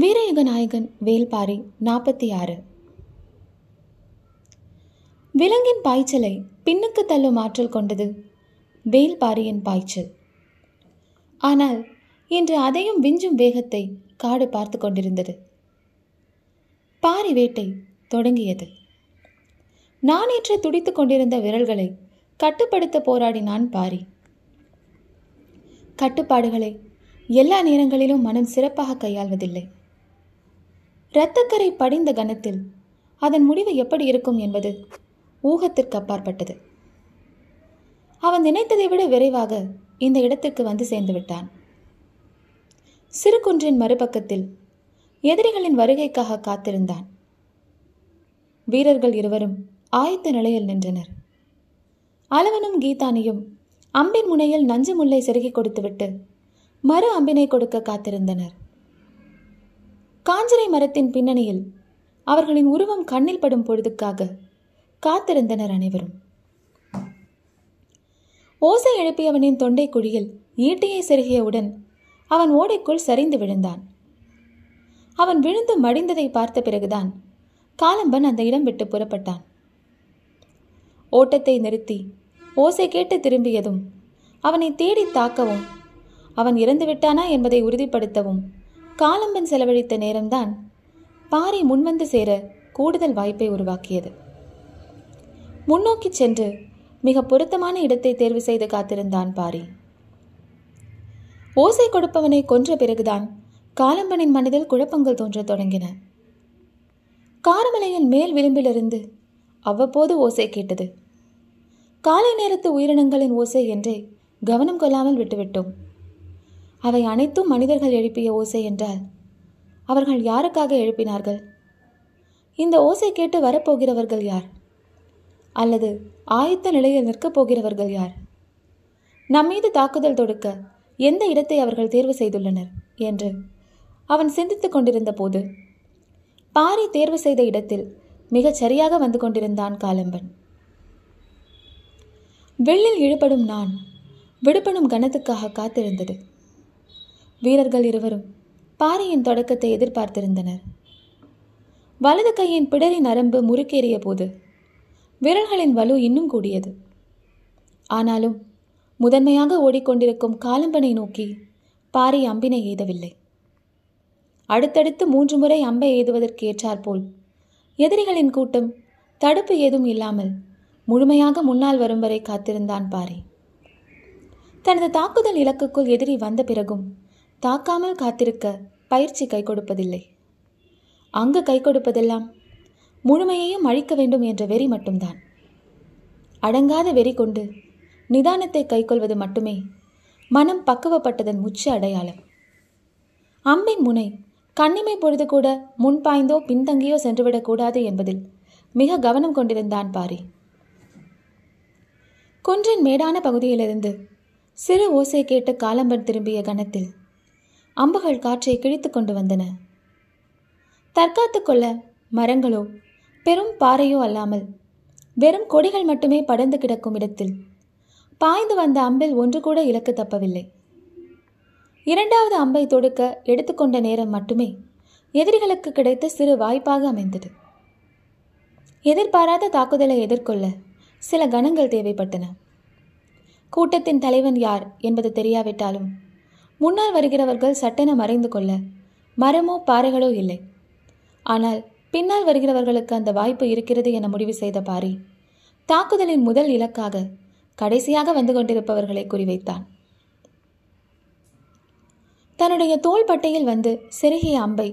வீரயுக நாயகன் வேல்பாரி நாற்பத்தி ஆறு விலங்கின் பாய்ச்சலை பின்னுக்கு தள்ளும் ஆற்றல் கொண்டது வேல்பாரியின் பாய்ச்சல். ஆனால் இன்று அதையும் விஞ்சும் வேகத்தை காடு பார்த்து கொண்டிருந்தது. பாரி வேட்டை தொடங்கியது. நானேற்று துடித்துக் கொண்டிருந்த விரல்களை கட்டுப்படுத்த போராடினான் பாரி. கட்டுப்பாடுகளை எல்லா நேரங்களிலும் மனம் சிறப்பாக கையாள்வதில்லை. இரத்தக்கரை படிந்த கணத்தில் அதன் முடிவு எப்படி இருக்கும் என்பது ஊகத்திற்கு அப்பாற்பட்டது. அவன் நினைத்ததை விட விரைவாக இந்த இடத்திற்கு வந்து சேர்ந்து விட்டான். சிறு குன்றின் மறுபக்கத்தில் எதிரிகளின் வருகைக்காக காத்திருந்தான். வீரர்கள் இருவரும் ஆயத்த நிலையில் நின்றனர். அளவனும் கீதானியும் அம்பின் முனையில் நஞ்சு முல்லை செருகி கொடுத்துவிட்டு மறு அம்பினை கொடுக்க காத்திருந்தனர். காஞ்சரை மரத்தின் பின்னணியில் அவர்களின் உருவம் கண்ணில் படும் பொழுதுக்காக காத்திருந்தனர் அனைவரும். ஓசை எழுப்பியவனின் தொண்டை குழியில் ஈட்டியை செருகியவுடன் அவன் ஓடைக்குள் சரிந்து விழுந்தான். அவன் விழுந்து மடிந்ததை பார்த்த பிறகுதான் காலம்பன் அந்த இடம் விட்டு புறப்பட்டான். ஓட்டத்தை நிறுத்தி ஓசை கேட்டு திரும்பியதும் அவனை தேடி தாக்கவும் அவன் இறந்துவிட்டானா என்பதை உறுதிப்படுத்தவும் காலம்பன் செலவழித்த நேரம்தான் பாரி முன்வந்து சேர கூடுதல் வாய்ப்பை உருவாக்கியது. முன்னோக்கி சென்று மிக பொருத்தமான இடத்தை தேர்வு செய்து காத்திருந்தான் பாரி ஓசை கொடுப்பவனை கொன்ற பிறகுதான் காலம்பனின் மனதில் குழப்பங்கள் தோன்றத் தொடங்கின. காரமலையின் மேல் விளிம்பிலிருந்து அவ்வப்போது ஓசை கேட்டது. காலை நேரத்து உயிரினங்களின் ஓசை என்றே கவனம் கொள்ளாமல் விட்டுவிட்டோம். அவை அனைத்தும் மனிதர்கள் எழுப்பிய ஓசை என்றால் அவர்கள் யாருக்காக எழுப்பினார்கள்? இந்த ஓசை கேட்டு வரப்போகிறவர்கள் யார்? அல்லது ஆயத்த நிலையில் நிற்கப் போகிறவர்கள் யார்? நம்மீது தாக்குதல் தொடுக்க எந்த இடத்தை அவர்கள் தேர்வு செய்துள்ளனர்? என்று அவன் சிந்தித்துக் கொண்டிருந்த போது பாரி தேர்வு செய்த இடத்தில் மிகச் சரியாக வந்து கொண்டிருந்தான் காலம்பன். வெள்ளில் இழுபடும் நான் விடுபடும் கணத்துக்காக காத்திருந்தது. வீரர்கள் இருவரும் பாறையின் தொடக்கத்தை எதிர்பார்த்திருந்தனர். வலது கையின் பிடரி நரம்பு முறுக்கேறிய போது விரல்களின் வலு இன்னும் கூடியது. ஆனாலும் முதன்மையாக ஓடிக்கொண்டிருக்கும் காலம்பனை நோக்கி பாரி அம்பினை எய்தவில்லை அடுத்தடுத்து மூன்று முறை அம்பை எய்துவதற்கு ஏற்றாற்போல் எதிரிகளின் கூட்டம் தடுப்பு ஏதும் இல்லாமல் முழுமையாக முன்னால் வரும் வரை காத்திருந்தான் பாரி தனது தாக்குதல் இலக்குக்குள் எதிரி வந்த பிறகும் தாக்காமல் காத்திருக்க பயிற்சி கை கொடுப்பதில்லை. அங்கு கை கொடுப்பதெல்லாம் முழுமையையும் அழிக்க வேண்டும் என்ற வெறி மட்டும்தான். அடங்காத வெறி கொண்டு நிதானத்தை கைக்கொள்வது மட்டுமே மனம் பக்குவப்பட்டதன் உச்ச அடையாளம். அம்பின் முனை கண்ணிமை பொழுது கூட முன்பாய்ந்தோ பின்தங்கியோ சென்றுவிடக்கூடாது என்பதில் மிக கவனம் கொண்டிருந்தான் பாரி. குன்றின் மேடான பகுதியிலிருந்து சிறு ஓசை கேட்டு காலம்பன் திரும்பிய கணத்தில் அம்புகள் காற்றை கிழித்து கொண்டு வந்தன. தற்காத்து கொள்ள மரங்களோ பெரும் பாறையோ அல்லாமல் வெறும் கொடிகள் மட்டுமே படர்ந்து கிடக்கும் இடத்தில் பாய்ந்து வந்த அம்பில் ஒன்று கூட இலக்கு தப்பவில்லை. இரண்டாவது அம்பை தொடுக்க எடுத்துக்கொண்ட நேரம் மட்டுமே எதிரிகளுக்கு கிடைத்த சிறு வாய்ப்பாக அமைந்தது. எதிர்பாராத தாக்குதலை எதிர்கொள்ள சில கணங்கள் தேவைப்பட்டன. கூட்டத்தின் தலைவன் யார் என்பது தெரியாவிட்டாலும் முன்னால் வருகிறவர்கள் சட்டென மறைந்து கொள்ள மரமோ பாறைகளோ இல்லை. ஆனால் பின்னால் வருகிறவர்களுக்கு அந்த வாய்ப்பு இருக்கிறது என முடிவு செய்த பாரி தாக்குதலின் முதல் இலக்காக கடைசியாக வந்து கொண்டிருப்பவர்களை குறிவைத்தான். தன்னுடைய தோள் பட்டையில் வந்து செருகிய அம்பை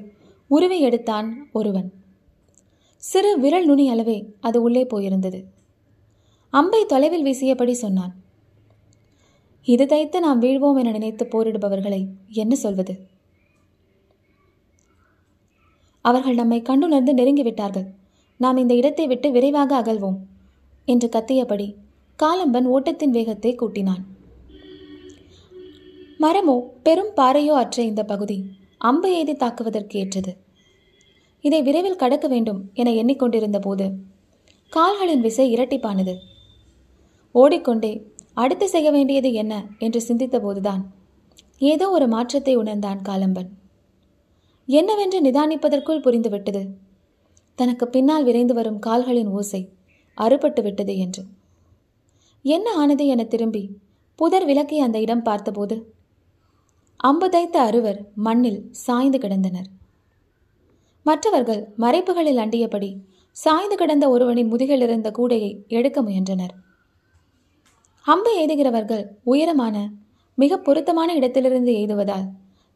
உருவி எடுத்தான் ஒருவன். சிறு விரல் நுனி அளவே அது உள்ளே போயிருந்தது. அம்பை தொலைவில் வீசியபடி சொன்னான். இது தைத்து நாம் வீழ்வோம் என நினைத்து போரிடுபவர்களை என்ன சொல்வது? அவர்கள் நம்மை கண்ணுணர்ந்து நெருங்கிவிட்டார்கள். நாம் இந்த இடத்தை விட்டு விரைவாக அகல்வோம் என்று கத்தியபடி காலம்பன் ஓட்டத்தின் வேகத்தை கூட்டினான். மரமோ பெரும் பாறையோ அற்ற இந்த பகுதி அம்பு எய்தி தாக்குவதற்கு ஏற்றது. இதை விரைவில் கடக்க வேண்டும் என எண்ணிக்கொண்டிருந்த போது கால்களின் விசை இரட்டிப்பானது. ஓடிக்கொண்டே அடுத்து செய்ய வேண்டியது என்ன? என்று சிந்தித்த போதுதான் ஏதோ ஒரு மாற்றத்தை உணர்ந்தான் காலம்பன். என்னவென்று நிதானிப்பதற்குள் புரிந்துவிட்டது. தனக்கு பின்னால் விரைந்து வரும் கால்களின் ஓசை அறுபட்டு விட்டது என்று. என்ன ஆனது என திரும்பி புதர் விளக்கை அந்த இடம் பார்த்தபோது அம்பு தைத்த அறுவர் மண்ணில் சாய்ந்து கிடந்தனர். மற்றவர்கள் மறைப்புகளில் அண்டியபடி சாய்ந்து கிடந்த ஒருவனின் முதுகில் இருந்த கூடையை எடுக்க முயன்றனர். அம்பு எய்துகிறவர்கள் உயரமான மிக பொருத்தமான இடத்திலிருந்து எய்துவதால்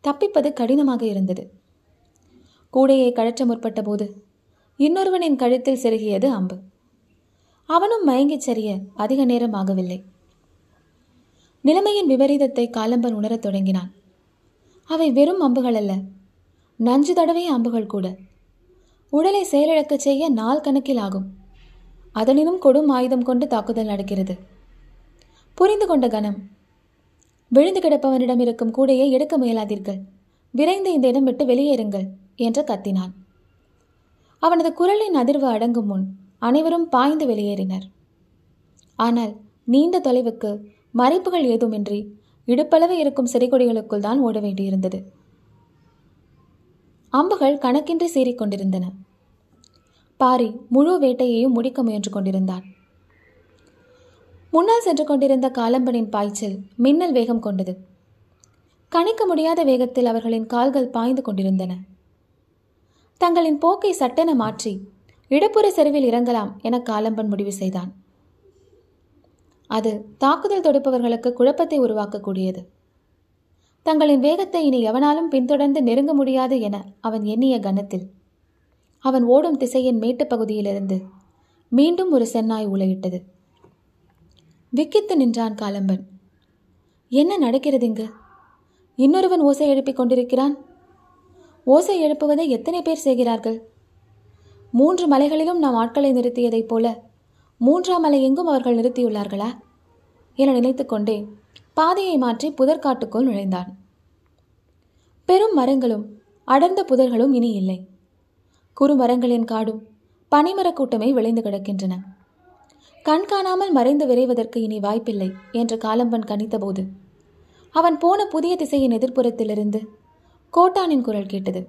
தப்பிப்பது கடினமாக இருந்தது. கூடையை கழற்ற முற்பட்ட போது இன்னொருவனின் கழுத்தில் செருகியது அம்பு. அவனும் மயங்கிச் சரிய அதிக நேரம் ஆகவில்லை. நிலைமையின் விபரீதத்தை காலம்பன் உணரத் தொடங்கினான். அவை வெறும் அம்புகள் அல்ல நஞ்சு தடவை அம்புகள் கூட. உடலை செயலிழக்கச் செய்ய நாள் கணக்கில் ஆகும். அதனினும் கொடும் ஆயுதம் கொண்டு தாக்குதல் நடக்கிறது. புரிந்து கொண்ட கணம். விழுந்து கிடப்பவனிடம் இருக்கும் கூடையை எடுக்க முயலாதீர்கள். விரைந்து இந்த இடம் விட்டு வெளியேறுங்கள் என்று கத்தினான். அவனது குரலின் அதிர்வு அடங்கும் முன் அனைவரும் பாய்ந்து வெளியேறினர். ஆனால் நீண்ட தொலைவுக்கு மறைப்புகள் ஏதுமின்றி இடுப்பளவு இருக்கும் சிறைகொடிகளுக்குள் தான் ஓட வேண்டியிருந்தது. அம்புகள் கணக்கின்றி சீறிக்கொண்டிருந்தன. பாரி முழு வேட்டையையும் முடிக்க முயன்று கொண்டிருந்தான். முன்னால் சென்று கொண்டிருந்த காலம்பனின் பாய்ச்சல் மின்னல் வேகம் கொண்டது. கணிக்க முடியாத வேகத்தில் அவர்களின் கால்கள் பாய்ந்து கொண்டிருந்தன. தங்களின் போக்கை சட்டென மாற்றி இடப்புற செருவில் இறங்கலாம் என காலம்பன் முடிவு செய்தான். அது தாக்குதல் தொடுப்பவர்களுக்கு குழப்பத்தை உருவாக்கக்கூடியது. தங்களின் வேகத்தை இனி எவனாலும் பின்தொடர்ந்து நெருங்க முடியாது என அவன் எண்ணிய கணத்தில் அவன் ஓடும் திசையின் மேட்டுப் பகுதியிலிருந்து மீண்டும் ஒரு சென்னாய் உலையிட்டது விக்கித்து நின்றான் காலம்பன். என்ன நடக்கிறது இங்கு இன்னொருவன் ஓசை எழுப்பிக் கொண்டிருக்கிறான். ஓசை எழுப்புவதை எத்தனை பேர் செய்கிறார்கள்? மூன்று மலைகளிலும் நாம் ஆட்களை நிறுத்தியதைப் போல மூன்றாம் மலை எங்கும் அவர்கள் நிறுத்தியுள்ளார்களா? என நினைத்துக்கொண்டே பாதையை மாற்றி புதற்காட்டுக்குள் நுழைந்தான். பெரும் மரங்களும் அடர்ந்த புதர்களும் இனி இல்லை. குறுமரங்களின் காடும் பனிமரக் கூட்டமே விளைந்து கிடக்கின்றன. கண் காணாமல் மறைந்து விரைவதற்கு இனி வாய்ப்பில்லை என்று காலம்பன் கணித்தபோது. அவன் போன புதிய திசையின் எதிர்ப்புறத்திலிருந்து கோட்டானின் குரல் கேட்டது.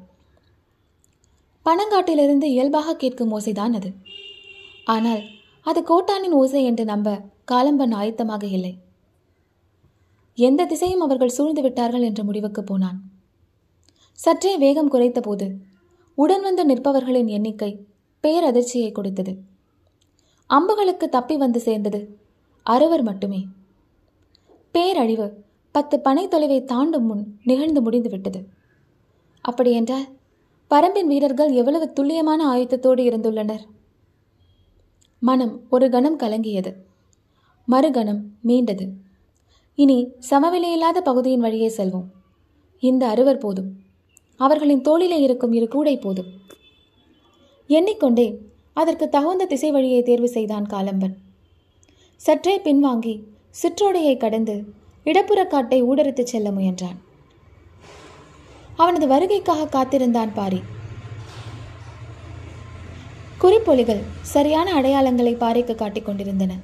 பனங்காட்டிலிருந்து இயல்பாக கேட்கும் ஓசைதான் அது. ஆனால் அது கோட்டானின் ஓசை என்று நம்ப காலம்பன் ஆயத்தமாக இல்லை. எந்த திசையும் அவர்கள் சூழ்ந்து விட்டார்கள் என்ற முடிவுக்கு போனான். சற்றே வேகம் குறைத்தபோது உடன் வந்து நிற்பவர்களின் எண்ணிக்கை பேரதிர்ச்சியை கொடுத்தது. அம்புகளுக்கு தப்பி வந்து சேர்ந்தது. அறுவர் மட்டுமே. பேரழிவு பத்து பனை தொலைவை தாண்டும் முன் நிகழ்ந்து முடிந்துவிட்டது அப்படியென்றால் பரம்பின் வீரர்கள் எவ்வளவு துல்லியமான ஆயுதத்தோடு இருந்துள்ளனர்? மனம் ஒரு கணம் கலங்கியது. மறுகணம் மீண்டது. இனி சமவெளியில்லாத பகுதியின் வழியே செல்வோம். இந்த அறுவர் போதும். அவர்களின் தோளிலே இருக்கும் இரு கூடை போதும். எண்ணிக்கொண்டே அதற்கு தகுந்த திசை வழியை தேர்வு செய்தான் காலம்பன். சற்றே பின்வாங்கி சிற்றோடையை கடந்து இடப்புற காட்டை ஊடறுத்துச் செல்ல முயன்றான். அவனது வருகைக்காக காத்திருந்தான் பாரி. குறிப்பொலிகள் சரியான அடையாளங்களை பாறைக்கு காட்டிக் கொண்டிருந்தன.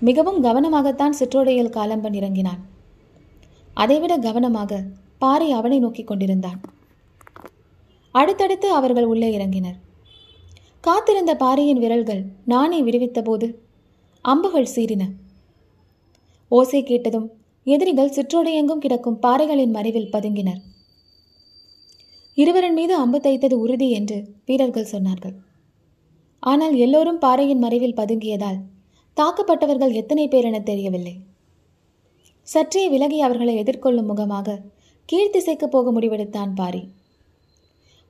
மிகவும் கவனமாகத்தான் சிற்றோடையில் காலம்பன் இறங்கினான். அதைவிட கவனமாக பாறை அவனை நோக்கிக் கொண்டிருந்தான். அடுத்தடுத்து அவர்கள் உள்ளே இறங்கினர். காத்திருந்த பாறையின் விரல்கள் நானே விடுவித்தபோது அம்புகள் சீறின. ஓசை கேட்டதும் எதிரிகள் சிற்றோடையெங்கும் கிடக்கும் பாறைகளின் மறைவில் பதுங்கினர். இருவரின் மீது அம்பு தைத்தது உறுதி என்று வீரர்கள் சொன்னார்கள். ஆனால் எல்லோரும் பாறையின் மறைவில் பதுங்கியதால் தாக்கப்பட்டவர்கள் எத்தனை பேர் என தெரியவில்லை. சற்றே விலகி அவர்களை எதிர்கொள்ளும் முகமாக கீழ்த்திசைக்கு போக முடிவெடுத்தான் பாரி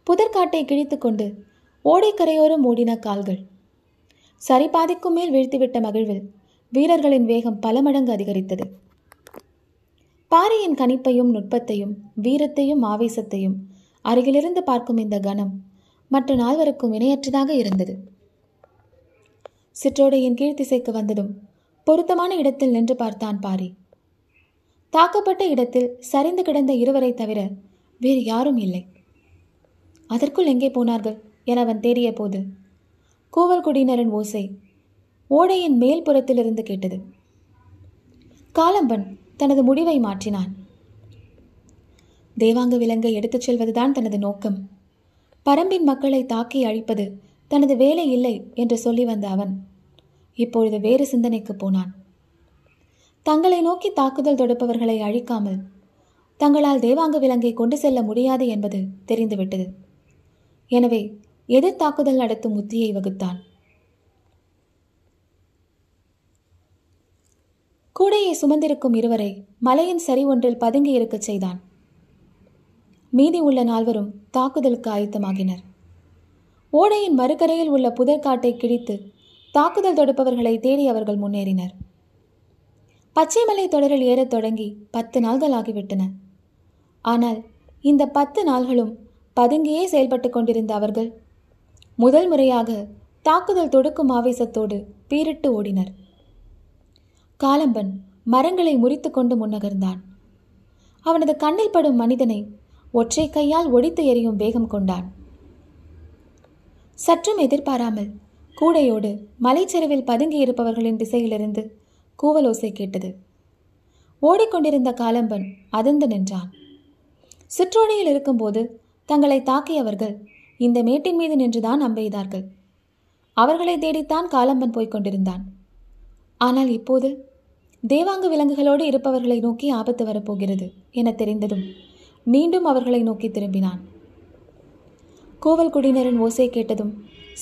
புதற்காட்டை கிழித்துக்கொண்டு ஓடைக்கரையோரம் ஓடின கால்கள். சரி பாதிக்கும் மேல் வீழ்த்திவிட்ட மகிழ்வில் வீரர்களின் வேகம் பல மடங்கு அதிகரித்தது. பாறையின் கணிப்பையும் நுட்பத்தையும் வீரத்தையும் ஆவேசத்தையும் அருகிலிருந்து பார்க்கும் இந்த கணம் மற்ற நால்வருக்கும் இணையற்றதாக இருந்தது. சிற்றோடையின் கீழ்த்திசைக்கு வந்ததும் பொருத்தமான இடத்தில் நின்று பார்த்தான் பாரி தாக்கப்பட்ட இடத்தில் சரிந்து கிடந்த இருவரை தவிர வேறு யாரும் இல்லை. அதற்குள் எங்கே போனார்கள்? என அவன் தேடிய போது கூவல் குடியினரின் ஓசை ஓடையின் மேல் புறத்திலிருந்து கேட்டது. காலம்பன் தனது முடிவை மாற்றினான். தேவாங்க விலங்கை எடுத்துச் செல்வதுதான் தனது நோக்கம். பரம்பின் மக்களை தாக்கி அழிப்பது தனது வேலை இல்லை என்று சொல்லி வந்த அவன் இப்பொழுது வேறு சிந்தனைக்கு போனான். தங்களை நோக்கி தாக்குதல் தொடுப்பவர்களை அழிக்காமல் தங்களால் தேவாங்க விலங்கை கொண்டு செல்ல முடியாது என்பது தெரிந்துவிட்டது. எனவே எதிர் தாக்குதல் நடத்தும் உத்தியை வகுத்தான். கூடையை சுமந்திருக்கும் இருவரை மலையின் சரி ஒன்றில் பதுங்கி இருக்கச் செய்தான். மீதி உள்ள நால்வரும் தாக்குதலுக்கு ஆயத்தமாகினர். ஓடையின் மறுகரையில் உள்ள புதற்காட்டை கிழித்து தாக்குதல் தொடுப்பவர்களை தேடி அவர்கள் முன்னேறினர். பச்சைமலை தொடரில் ஏறத் தொடங்கி பத்து நாள்கள் ஆகிவிட்டன. ஆனால் இந்த பத்து நாள்களும் பதுங்கியே செயல்பட்டு கொண்டிருந்த அவர்கள் முதல் முறையாக தாக்குதல் தொடுக்கும் ஆவேசத்தோடு பீரிட்டு ஓடினர். காலம்பன் மரங்களை முறித்து கொண்டு முன்னகர்ந்தான். அவனது கண்ணில் படும் மனிதனை ஒற்றை கையால் ஒடித்து எறியும் வேகம் கொண்டான். சற்றும் எதிர்பாராமல் கூடையோடு மலைச்சரிவில் பதுங்கி இருப்பவர்களின் திசையிலிருந்து கூவலோசை கேட்டது. ஓடிக்கொண்டிருந்த காலம்பன் அதிர்ந்து நின்றான். சிற்றோடியில் இருக்கும்போது தங்களை தாக்கியவர்கள் இந்த மேட்டின் மீது நின்றுதான் அம்பெய்தார்கள். அவர்களை தேடித்தான் காலம்பன் போய்க் கொண்டிருந்தான். ஆனால் இப்போது தேவாங்க விலங்குகளோடு இருப்பவர்களை நோக்கி ஆபத்து வரப்போகிறது என தெரிந்ததும் மீண்டும் அவர்களை நோக்கி திரும்பினான். கோவல் குடியினரின் ஓசை கேட்டதும்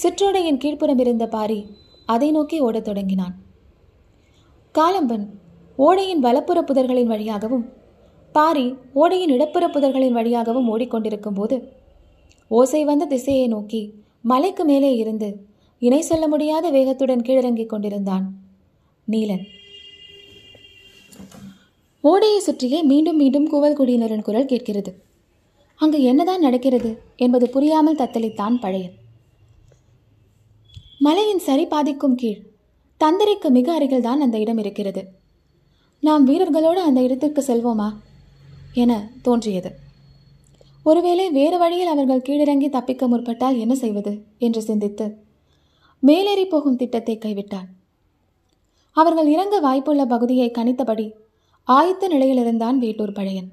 சிற்றோடையின் கீழ்ப்புறம் இருந்த பாரி அதை நோக்கி ஓடத் தொடங்கினான். காலம்பன் ஓடையின் வலப்புற புதர்களின் வழியாகவும் பாரி ஓடையின் இடப்புற புதர்களின் வழியாகவும் ஓடிக்கொண்டிருக்கும் போது ஓசை வந்த திசையை நோக்கி மலைக்கு மேலே இருந்து இணை சொல்ல முடியாத வேகத்துடன் கீழிறங்கிக் கொண்டிருந்தான். நீலன். ஓடையை சுற்றியே மீண்டும் மீண்டும் கூவல் குடியினரின் குரல் கேட்கிறது. அங்கு என்னதான் நடக்கிறது என்பது புரியாமல் தத்தளித்தான் பழையன். மலையின் சரி பாதிக்கும் கீழ் தந்தரைக்கு மிக அருகில்தான் அந்த இடம் இருக்கிறது. நாம் வீரர்களோடு அந்த இடத்திற்கு செல்வோமா என தோன்றியது. ஒருவேளை வேறு வழியில் அவர்கள் கீழிறங்கி தப்பிக்க முற்பட்டால் என்ன செய்வது? என்று சிந்தித்து மேலேறி போகும் திட்டத்தை கைவிட்டான் அவர்கள் இறங்க வாய்ப்புள்ள பகுதியை கணித்தபடி ஆயத்த நிலையிலிருந்தான் வேட்டூர் பழையன்.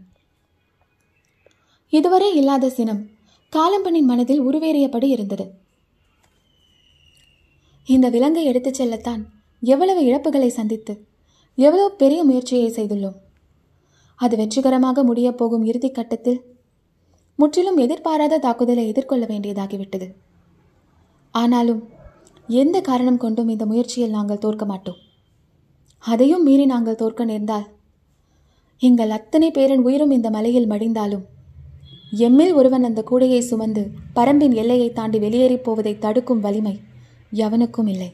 இதுவரை இல்லாத சினம் காலம்பனின் மனதில் உருவேறியபடி இருந்தது. இந்த விலங்கை எடுத்துச் செல்லத்தான் எவ்வளவு இழப்புகளை சந்தித்து எவ்வளவு பெரிய முயற்சியை செய்துள்ளோம். அது வெற்றிகரமாக முடியப் போகும் இறுதிக்கட்டத்தில் முற்றிலும் எதிர்பாராத தாக்குதலை எதிர்கொள்ள வேண்டியதாகிவிட்டது. ஆனாலும் எந்த காரணம் கொண்டும் இந்த முயற்சியில் நாங்கள் தோற்க மாட்டோம். அதையும் மீறி நாங்கள் தோற்க நேர்ந்தால் எங்கள் அத்தனை பேரின் உயிரும் இந்த மலையில் மடிந்தாலும் எம்மில் ஒருவன் அந்த கூடையை சுமந்து பரம்பின் எல்லையை தாண்டி வெளியேறிப் போவதை தடுக்கும் வலிமை எவனுக்கும் இல்லை.